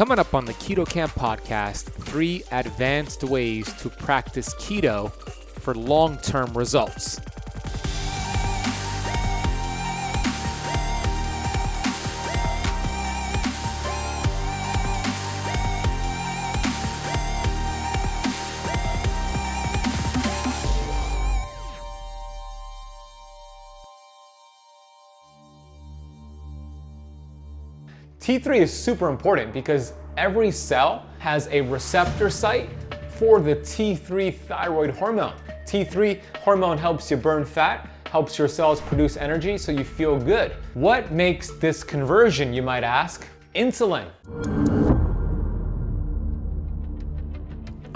Coming up on the Keto Kamp podcast, three advanced ways to practice keto for long term results. T3 is super important because every cell has a receptor site for the T3 thyroid hormone. T3 hormone helps you burn fat, helps your cells produce energy so you feel good. What makes this conversion, you might ask? Insulin.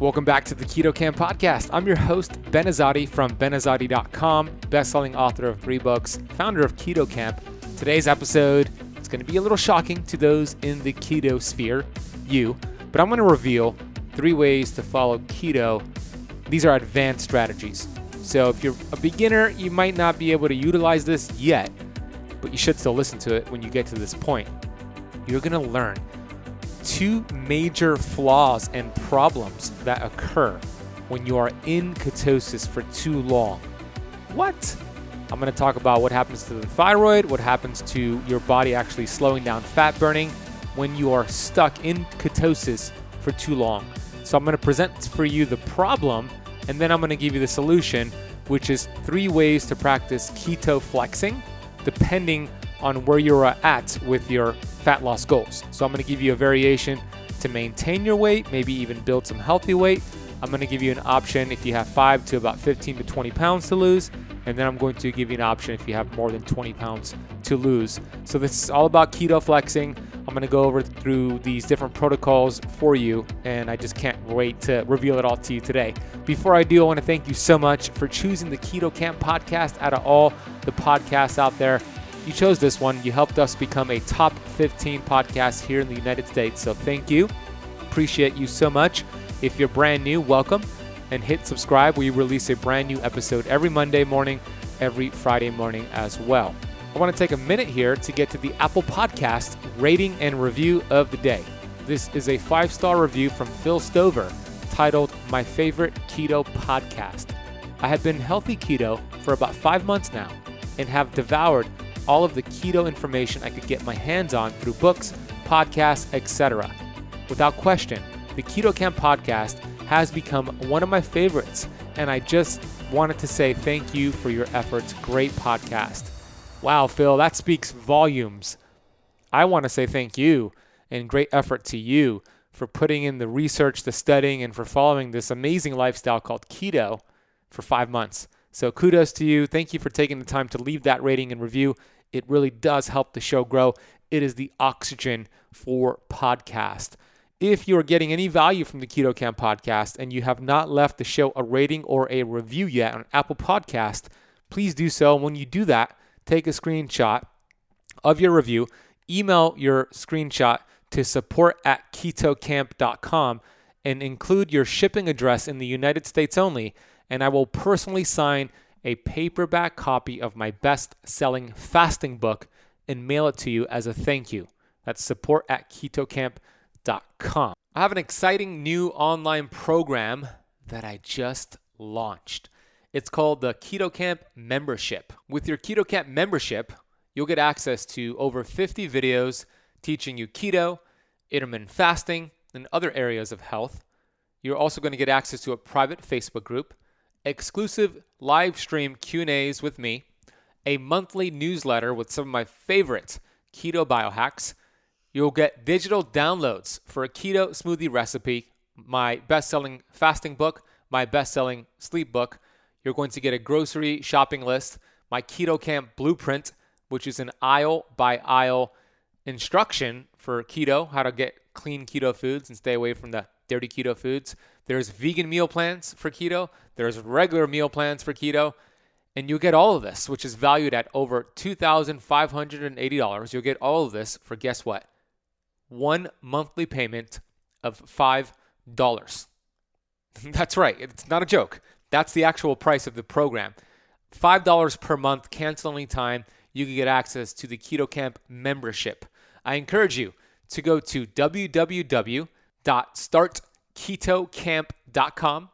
Welcome back to the Keto Kamp podcast. I'm your host, Ben Azadi from benazadi.com, best-selling author of three books, founder of Keto Kamp. Today's episode is going to be a little shocking to those in the keto sphere, you, but I'm going to reveal three ways to follow keto. These are advanced strategies. So if you're a beginner, you might not be able to utilize this yet, but you should still listen to it when you get to this point. You're going to learn two major flaws and problems that occur when you are in ketosis for too long. What? I'm going to talk about what happens to the thyroid, what happens to your body actually slowing down fat burning when you are stuck in ketosis for too long. So I'm going to present for you the problem and then I'm going to give you the solution, which is three ways to practice keto flexing depending on where you're at with your fat loss goals. So I'm going to give you a variation to maintain your weight, maybe even build some healthy weight. I'm going to give you an option if you have 5 to about 15 to 20 pounds to lose, and then I'm going to give you an option if you have more than 20 pounds to lose. So this is all about keto flexing. I'm going to go over through these different protocols for you, and I just can't wait to reveal it all to you today. Before I do, I want to thank you so much for choosing the Keto Kamp podcast out of all the podcasts out there you chose this one. You helped us become a top 15 podcast here in the United States. So thank you. Appreciate you so much. If you're brand new, welcome and hit subscribe. We release a brand new episode every Monday morning, every Friday morning as well. I want to take a minute here to get to the Apple Podcast rating and review of the day. This is a five star review from Phil Stover titled My Favorite Keto Podcast. I have been healthy keto for about five months now and have devoured all of the keto information I could get my hands on through books, podcasts, etc. Without question, the Keto Kamp podcast has become one of my favorites, and I just wanted to say thank you for your efforts. Great podcast. Wow, Phil, that speaks volumes. I want to say thank you and great effort to you for putting in the research, the studying, and for following this amazing lifestyle called keto for five months. So kudos to you. Thank you for taking the time to leave that rating and review. It really does help the show grow. It is the oxygen for podcast. If you're getting any value from the Keto Kamp podcast and you have not left the show a rating or a review yet on Apple Podcast, please do so. And When you do that, take a screenshot of your review, email your screenshot to support at ketokamp.com and include your shipping address in the United States only and I will personally sign a paperback copy of my best selling fasting book and mail it to you as a thank you. That's support at ketokamp.com. I have an exciting new online program that I just launched. It's called the Keto Kamp Membership. With your Keto Kamp membership, you'll get access to over 50 videos teaching you keto, intermittent fasting, and other areas of health. You're also going to get access to a private Facebook group exclusive live stream Q&As with me, a monthly newsletter with some of my favorite keto biohacks. You'll get digital downloads for a keto smoothie recipe, my best-selling fasting book, my best-selling sleep book. You're going to get a grocery shopping list, my keto kamp blueprint, which is an aisle by aisle instruction for keto, how to get clean keto foods and stay away from the dirty keto foods. There's vegan meal plans for keto. There's regular meal plans for keto. And you'll get all of this, which is valued at over $2,580. You'll get all of this for guess what? One monthly payment of $5. That's right. It's not a joke. That's the actual price of the program. $5 per month, cancel anytime. You can get access to the Keto Kamp membership. I encourage you to go to www.startketokamp.com.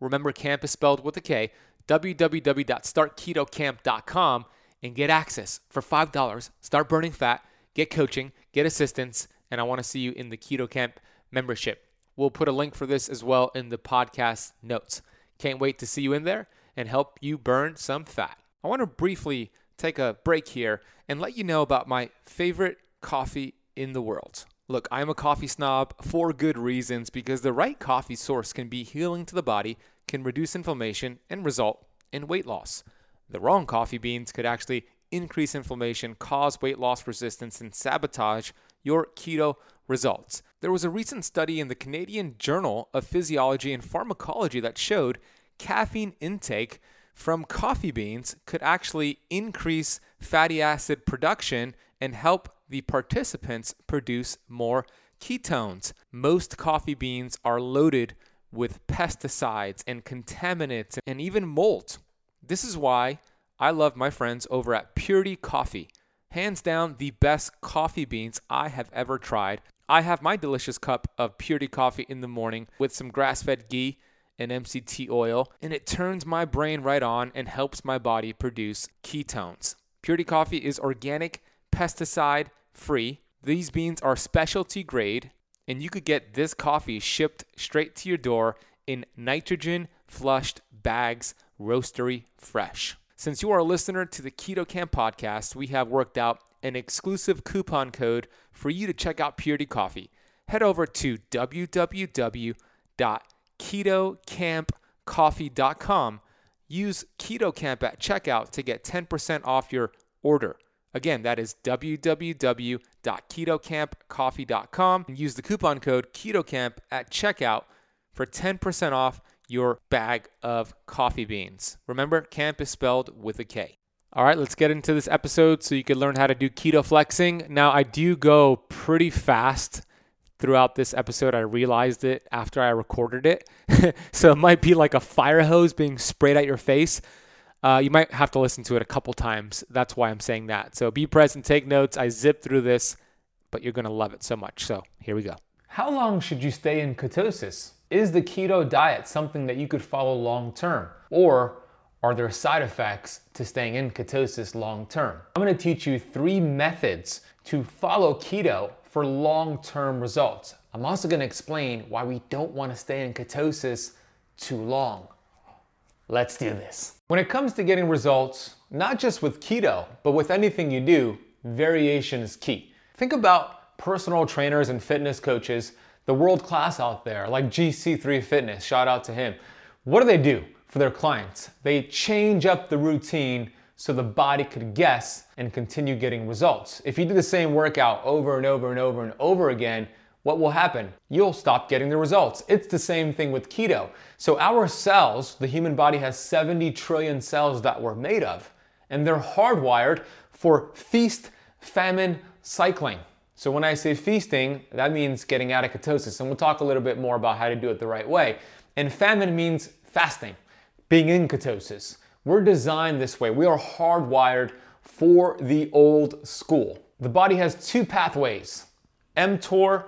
Remember, camp is spelled with a K. www.startketokamp.com and get access for $5. Start burning fat, get coaching, get assistance, and I want to see you in the Keto Kamp membership. We'll put a link for this as well in the podcast notes. Can't wait to see you in there and help you burn some fat. I want to briefly take a break here and let you know about my favorite coffee in the world. Look, I'm a coffee snob for good reasons because the right coffee source can be healing to the body, can reduce inflammation, and result in weight loss. The wrong coffee beans could actually increase inflammation, cause weight loss resistance, and sabotage your keto results. There was a recent study in the Canadian Journal of Physiology and Pharmacology that showed caffeine intake from coffee beans could actually increase fatty acid production and help the participants produce more ketones. Most coffee beans are loaded with pesticides and contaminants and even mold. This is why I love my friends over at Purity Coffee. Hands down, the best coffee beans I have ever tried. I have my delicious cup of Purity Coffee in the morning with some grass fed ghee and MCT oil, and it turns my brain right on and helps my body produce ketones. Purity Coffee is organic, pesticide free. These beans are specialty grade, and you could get this coffee shipped straight to your door in nitrogen flushed bags, roastery fresh. Since you are a listener to the Keto Kamp podcast, we have worked out an exclusive coupon code for you to check out Purity Coffee. Head over to www.ketokampcoffee.com. Use KetoKamp at checkout to get 10% off your order. Again, that is www.ketokampcoffee.com and use the coupon code KetoKamp at checkout for 10% off your bag of coffee beans. Remember, camp is spelled with a K. All right, let's get into this episode so you can learn how to do keto flexing. Now, I do go pretty fast throughout this episode. I realized it after I recorded it. so it might be like a fire hose being sprayed at your face. Uh, you might have to listen to it a couple times. That's why I'm saying that. So be present, take notes. I zip through this, but you're going to love it so much. So here we go. How long should you stay in ketosis? Is the keto diet something that you could follow long term? Or are there side effects to staying in ketosis long term? I'm gonna teach you three methods to follow keto for long term results. I'm also gonna explain why we don't wanna stay in ketosis too long. Let's do this. When it comes to getting results, not just with keto, but with anything you do, variation is key. Think about personal trainers and fitness coaches the world class out there, like GC3 Fitness, shout out to him. What do they do for their clients? They change up the routine so the body could guess and continue getting results. If you do the same workout over and over and over and over again, what will happen? You'll stop getting the results. It's the same thing with keto. So, our cells, the human body has 70 trillion cells that we're made of, and they're hardwired for feast famine cycling. So when I say feasting, that means getting out of ketosis. And we'll talk a little bit more about how to do it the right way. And famine means fasting, being in ketosis. We're designed this way. We are hardwired for the old school. The body has two pathways, mTOR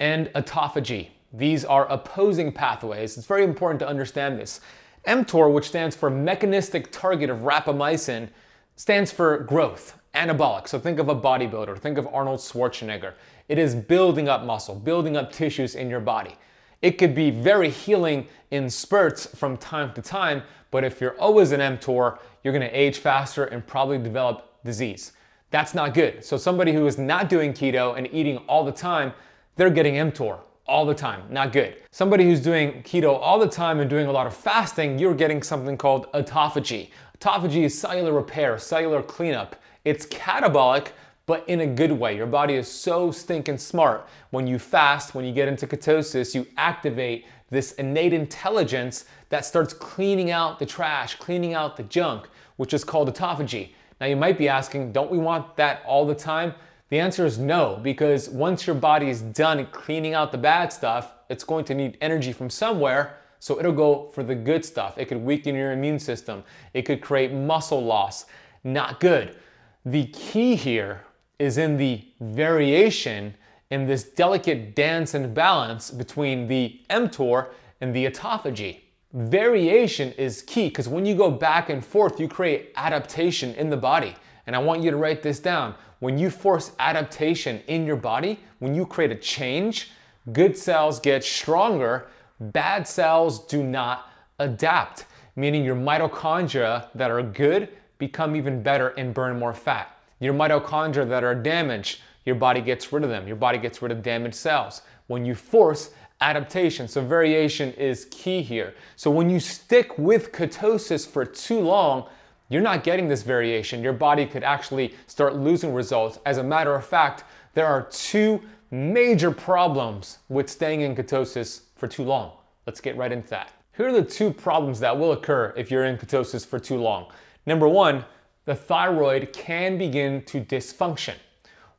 and autophagy. These are opposing pathways. It's very important to understand this. mTOR, which stands for mechanistic target of rapamycin, stands for growth anabolic. So think of a bodybuilder, think of Arnold Schwarzenegger. It is building up muscle, building up tissues in your body. It could be very healing in spurts from time to time, but if you're always an mTOR, you're gonna age faster and probably develop disease. That's not good. So somebody who is not doing keto and eating all the time, they're getting mTOR all the time. Not good. Somebody who's doing keto all the time and doing a lot of fasting, you're getting something called autophagy. Autophagy is cellular repair, cellular cleanup. It's catabolic, but in a good way. Your body is so stinking smart. When you fast, when you get into ketosis, you activate this innate intelligence that starts cleaning out the trash, cleaning out the junk, which is called autophagy. Now, you might be asking, don't we want that all the time? The answer is no, because once your body is done cleaning out the bad stuff, it's going to need energy from somewhere. So it'll go for the good stuff. It could weaken your immune system. It could create muscle loss. Not good. The key here is in the variation in this delicate dance and balance between the mTOR and the autophagy. Variation is key because when you go back and forth, you create adaptation in the body. And I want you to write this down. When you force adaptation in your body, when you create a change, good cells get stronger, bad cells do not adapt, meaning your mitochondria that are good become even better and burn more fat. Your mitochondria that are damaged, your body gets rid of them. Your body gets rid of damaged cells. When you force adaptation, so variation is key here. So when you stick with ketosis for too long, you're not getting this variation. Your body could actually start losing results. As a matter of fact, there are two major problems with staying in ketosis for too long. Let's get right into that. Here are the two problems that will occur if you're in ketosis for too long. Number one, the thyroid can begin to dysfunction.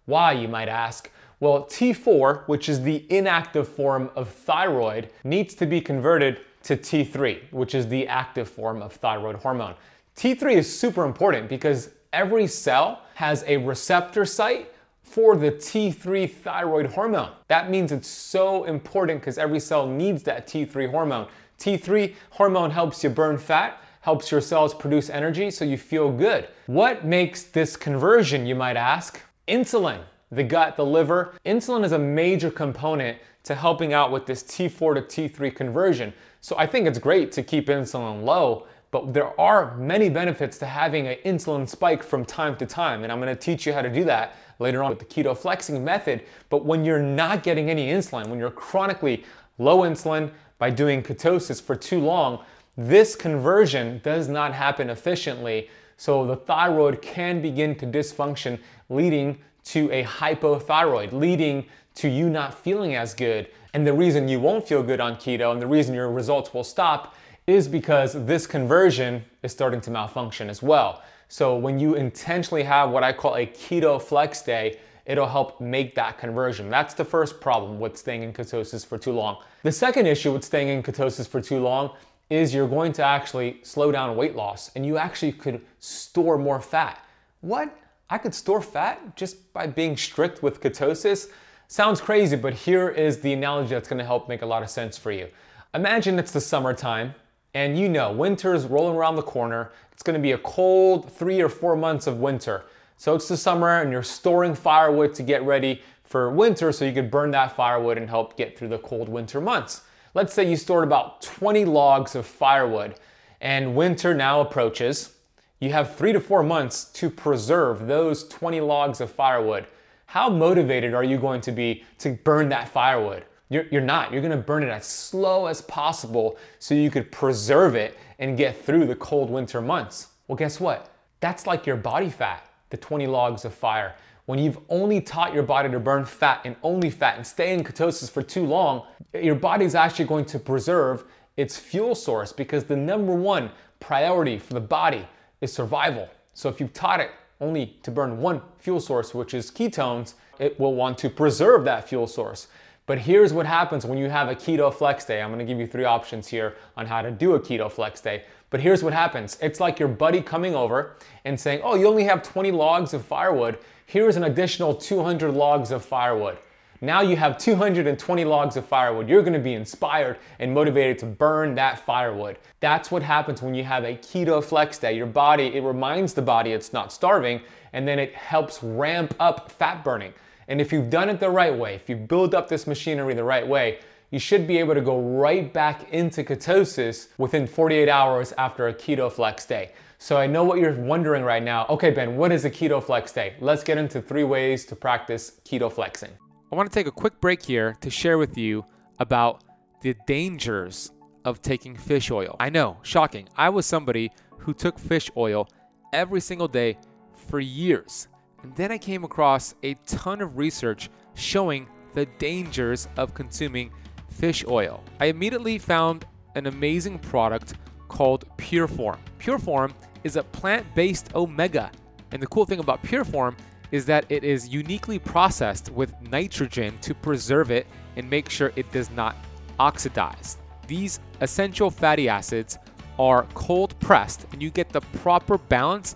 Why, you might ask? Well, T4, which is the inactive form of thyroid, needs to be converted to T3, which is the active form of thyroid hormone. T3 is super important because every cell has a receptor site for the T3 thyroid hormone. That means it's so important because every cell needs that T3 hormone. T3 hormone helps you burn fat, helps your cells produce energy so you feel good. What makes this conversion, you might ask? Insulin, the gut, the liver. Insulin is a major component to helping out with this T4 to T3 conversion. So I think it's great to keep insulin low, but there are many benefits to having an insulin spike from time to time. And I'm gonna teach you how to do that later on with the keto flexing method. But when you're not getting any insulin, when you're chronically low insulin by doing ketosis for too long, this conversion does not happen efficiently, so the thyroid can begin to dysfunction, leading to a hypothyroid, leading to you not feeling as good. And the reason you won't feel good on keto and the reason your results will stop is because this conversion is starting to malfunction as well. So when you intentionally have what I call a keto flex day, it'll help make that conversion. That's the first problem with staying in ketosis for too long. The second issue with staying in ketosis for too long is you're going to actually slow down weight loss and you actually could store more fat. What? I could store fat just by being strict with ketosis? Sounds crazy, but here is the analogy that's gonna help make a lot of sense for you. Imagine it's the summertime and you know winter's rolling around the corner. It's gonna be a cold three or four months of winter. So it's the summer and you're storing firewood to get ready for winter so you could burn that firewood and help get through the cold winter months. Let's say you stored about 20 logs of firewood and winter now approaches. You have three to four months to preserve those 20 logs of firewood. How motivated are you going to be to burn that firewood? You're, you're not. You're to burn it as slow as possible so you could preserve it and get through the cold winter months. Well, guess what? That's like your body fat, the 20 logs of fire. When you've only taught your body to burn fat and only fat and stay in ketosis for too long, your body's actually going to preserve its fuel source because the number one priority for the body is survival. So if you've taught it only to burn one fuel source, which is ketones, it will want to preserve that fuel source. But here's what happens when you have a keto flex day. I'm gonna give you three options here on how to do a keto flex day. But here's what happens it's like your buddy coming over and saying, Oh, you only have 20 logs of firewood here's an additional 200 logs of firewood. Now you have 220 logs of firewood. You're gonna be inspired and motivated to burn that firewood. That's what happens when you have a keto flex day. Your body, it reminds the body it's not starving, and then it helps ramp up fat burning. And if you've done it the right way, if you build up this machinery the right way, you should be able to go right back into ketosis within 48 hours after a keto flex day. So I know what you're wondering right now. Okay, Ben, what is a keto flex day? Let's get into three ways to practice keto flexing. I want to take a quick break here to share with you about the dangers of taking fish oil. I know, shocking. I was somebody who took fish oil every single day for years. And then I came across a ton of research showing the dangers of consuming fish oil. I immediately found an amazing product called Pureform. Pureform is a plant based omega. And the cool thing about Pureform is that it is uniquely processed with nitrogen to preserve it and make sure it does not oxidize. These essential fatty acids are cold pressed, and you get the proper balance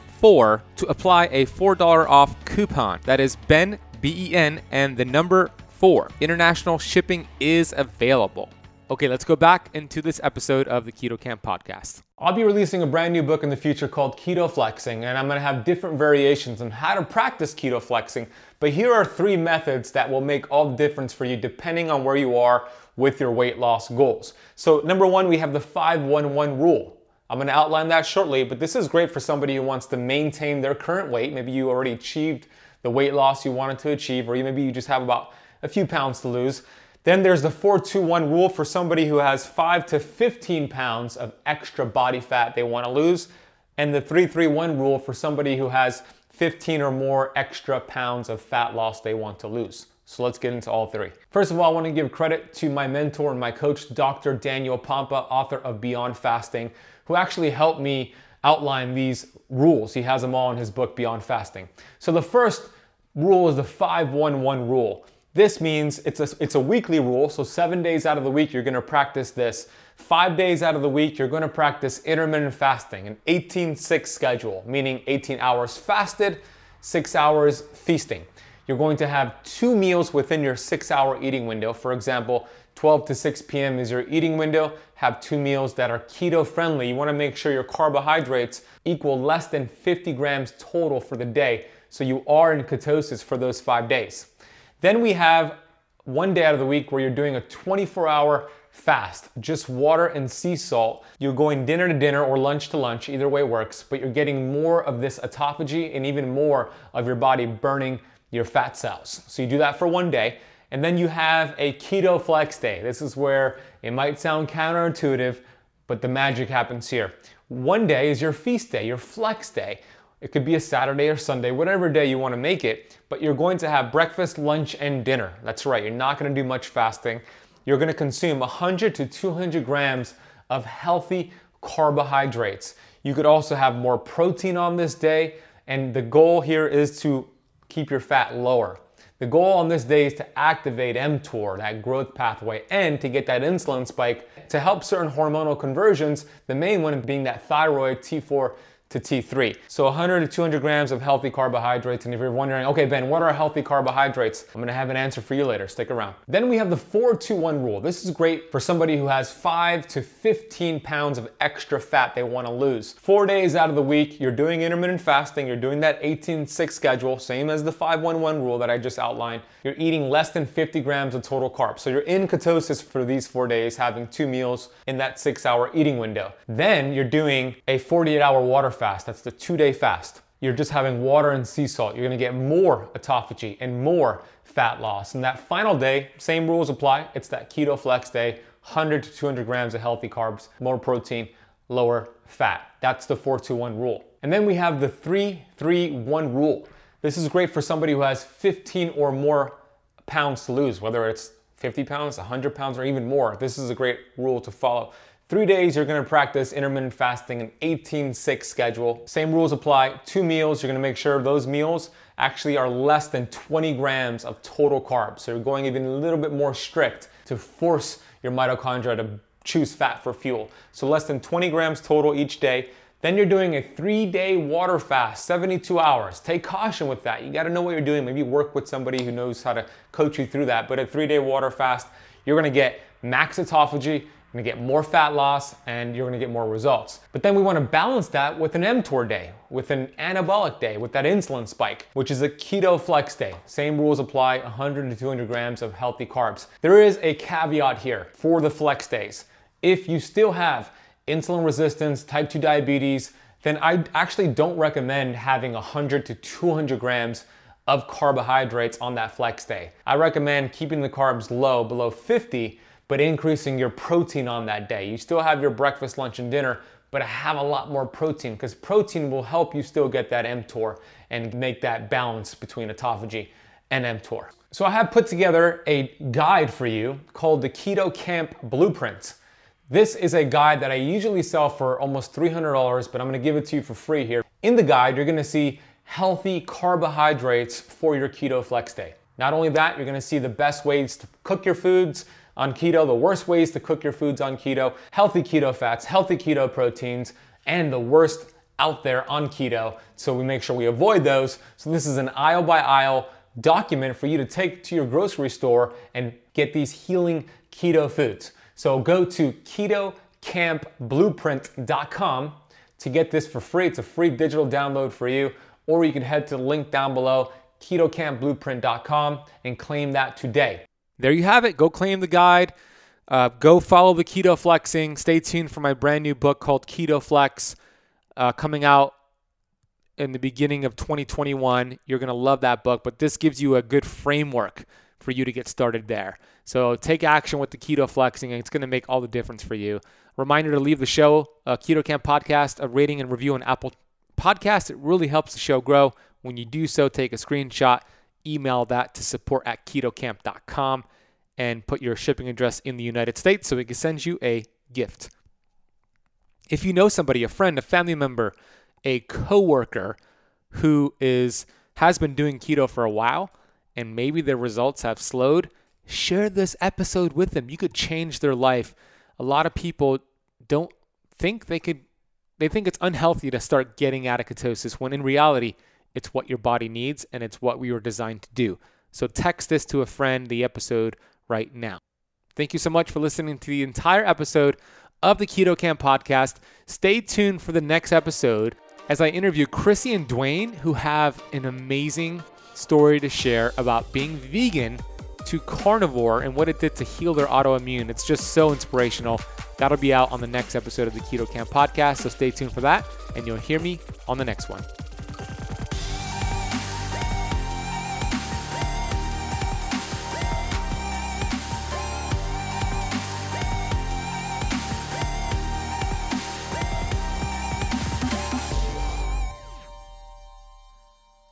BEN4 to apply a $4 off coupon. That is BEN, B E N, and the number 4. International shipping is available. Okay, let's go back into this episode of the Keto Kamp podcast. I'll be releasing a brand new book in the future called Keto Flexing, and I'm gonna have different variations on how to practice keto flexing. But here are three methods that will make all the difference for you depending on where you are with your weight loss goals. So, number one, we have the 511 rule. I'm gonna outline that shortly, but this is great for somebody who wants to maintain their current weight. Maybe you already achieved the weight loss you wanted to achieve, or maybe you just have about a few pounds to lose. Then there's the 421 rule for somebody who has 5 to 15 pounds of extra body fat they want to lose, and the 331 rule for somebody who has 15 or more extra pounds of fat loss they want to lose. So let's get into all three. First of all, I want to give credit to my mentor and my coach, Dr. Daniel Pompa, author of Beyond Fasting, who actually helped me outline these rules. He has them all in his book, Beyond Fasting. So the first rule is the 511 rule. This means it's a, it's a weekly rule, so seven days out of the week you're gonna practice this. Five days out of the week you're gonna practice intermittent fasting, an 18 6 schedule, meaning 18 hours fasted, six hours feasting. You're going to have two meals within your six hour eating window. For example, 12 to 6 p.m. is your eating window. Have two meals that are keto friendly. You wanna make sure your carbohydrates equal less than 50 grams total for the day, so you are in ketosis for those five days. Then we have one day out of the week where you're doing a 24 hour fast, just water and sea salt. You're going dinner to dinner or lunch to lunch, either way works, but you're getting more of this autophagy and even more of your body burning your fat cells. So you do that for one day. And then you have a keto flex day. This is where it might sound counterintuitive, but the magic happens here. One day is your feast day, your flex day. It could be a Saturday or Sunday, whatever day you want to make it, but you're going to have breakfast, lunch, and dinner. That's right, you're not going to do much fasting. You're going to consume 100 to 200 grams of healthy carbohydrates. You could also have more protein on this day, and the goal here is to keep your fat lower. The goal on this day is to activate mTOR, that growth pathway, and to get that insulin spike to help certain hormonal conversions, the main one being that thyroid T4 to T3. So 100 to 200 grams of healthy carbohydrates. And if you're wondering, okay, Ben, what are healthy carbohydrates? I'm gonna have an answer for you later. Stick around. Then we have the 421 rule. This is great for somebody who has 5 to 15 pounds of extra fat they wanna lose. Four days out of the week, you're doing intermittent fasting, you're doing that 18 6 schedule, same as the 511 rule that I just outlined. You're eating less than 50 grams of total carbs. So you're in ketosis for these four days, having two meals in that six hour eating window. Then you're doing a 48 hour water fast. That's the two day fast. You're just having water and sea salt. You're gonna get more autophagy and more fat loss. And that final day, same rules apply. It's that keto flex day, 100 to 200 grams of healthy carbs, more protein, lower fat. That's the 421 rule. And then we have the 331 rule. This is great for somebody who has 15 or more pounds to lose, whether it's 50 pounds, 100 pounds, or even more. This is a great rule to follow. Three days, you're gonna practice intermittent fasting, an 18 6 schedule. Same rules apply. Two meals, you're gonna make sure those meals actually are less than 20 grams of total carbs. So you're going even a little bit more strict to force your mitochondria to choose fat for fuel. So less than 20 grams total each day. Then you're doing a three day water fast, 72 hours. Take caution with that. You gotta know what you're doing. Maybe work with somebody who knows how to coach you through that. But a three day water fast, you're gonna get max autophagy, you're gonna get more fat loss, and you're gonna get more results. But then we wanna balance that with an mTOR day, with an anabolic day, with that insulin spike, which is a keto flex day. Same rules apply 100 to 200 grams of healthy carbs. There is a caveat here for the flex days. If you still have insulin resistance, type 2 diabetes, then I actually don't recommend having 100 to 200 grams of carbohydrates on that flex day. I recommend keeping the carbs low, below 50, but increasing your protein on that day. You still have your breakfast, lunch, and dinner, but have a lot more protein because protein will help you still get that mTOR and make that balance between autophagy and mTOR. So I have put together a guide for you called the Keto Kamp Blueprint. This is a guide that I usually sell for almost $300, but I'm gonna give it to you for free here. In the guide, you're gonna see healthy carbohydrates for your keto flex day. Not only that, you're gonna see the best ways to cook your foods on keto, the worst ways to cook your foods on keto, healthy keto fats, healthy keto proteins, and the worst out there on keto. So we make sure we avoid those. So this is an aisle by aisle document for you to take to your grocery store and get these healing keto foods. So go to ketokampblueprint.com to get this for free. It's a free digital download for you, or you can head to the link down below, ketokampblueprint.com, and claim that today. There you have it. Go claim the guide. Uh, go follow the keto flexing. Stay tuned for my brand new book called Keto Flex uh, coming out in the beginning of 2021. You're going to love that book, but this gives you a good framework for you to get started there. So take action with the keto flexing, and it's going to make all the difference for you. Reminder to leave the show, a Keto Kamp podcast, a rating and review on Apple Podcast. It really helps the show grow. When you do so, take a screenshot, email that to support at ketokamp.com, and put your shipping address in the United States so we can send you a gift. If you know somebody, a friend, a family member, a coworker who is has been doing keto for a while and maybe their results have slowed, share this episode with them. You could change their life. A lot of people don't think they could, they think it's unhealthy to start getting out of ketosis when in reality, it's what your body needs and it's what we were designed to do. So text this to a friend, the episode right now. Thank you so much for listening to the entire episode of the Keto Kamp podcast. Stay tuned for the next episode as I interview Chrissy and Dwayne, who have an amazing story to share about being vegan to carnivore and what it did to heal their autoimmune. It's just so inspirational. That'll be out on the next episode of the Keto Kamp podcast. So stay tuned for that, and you'll hear me on the next one.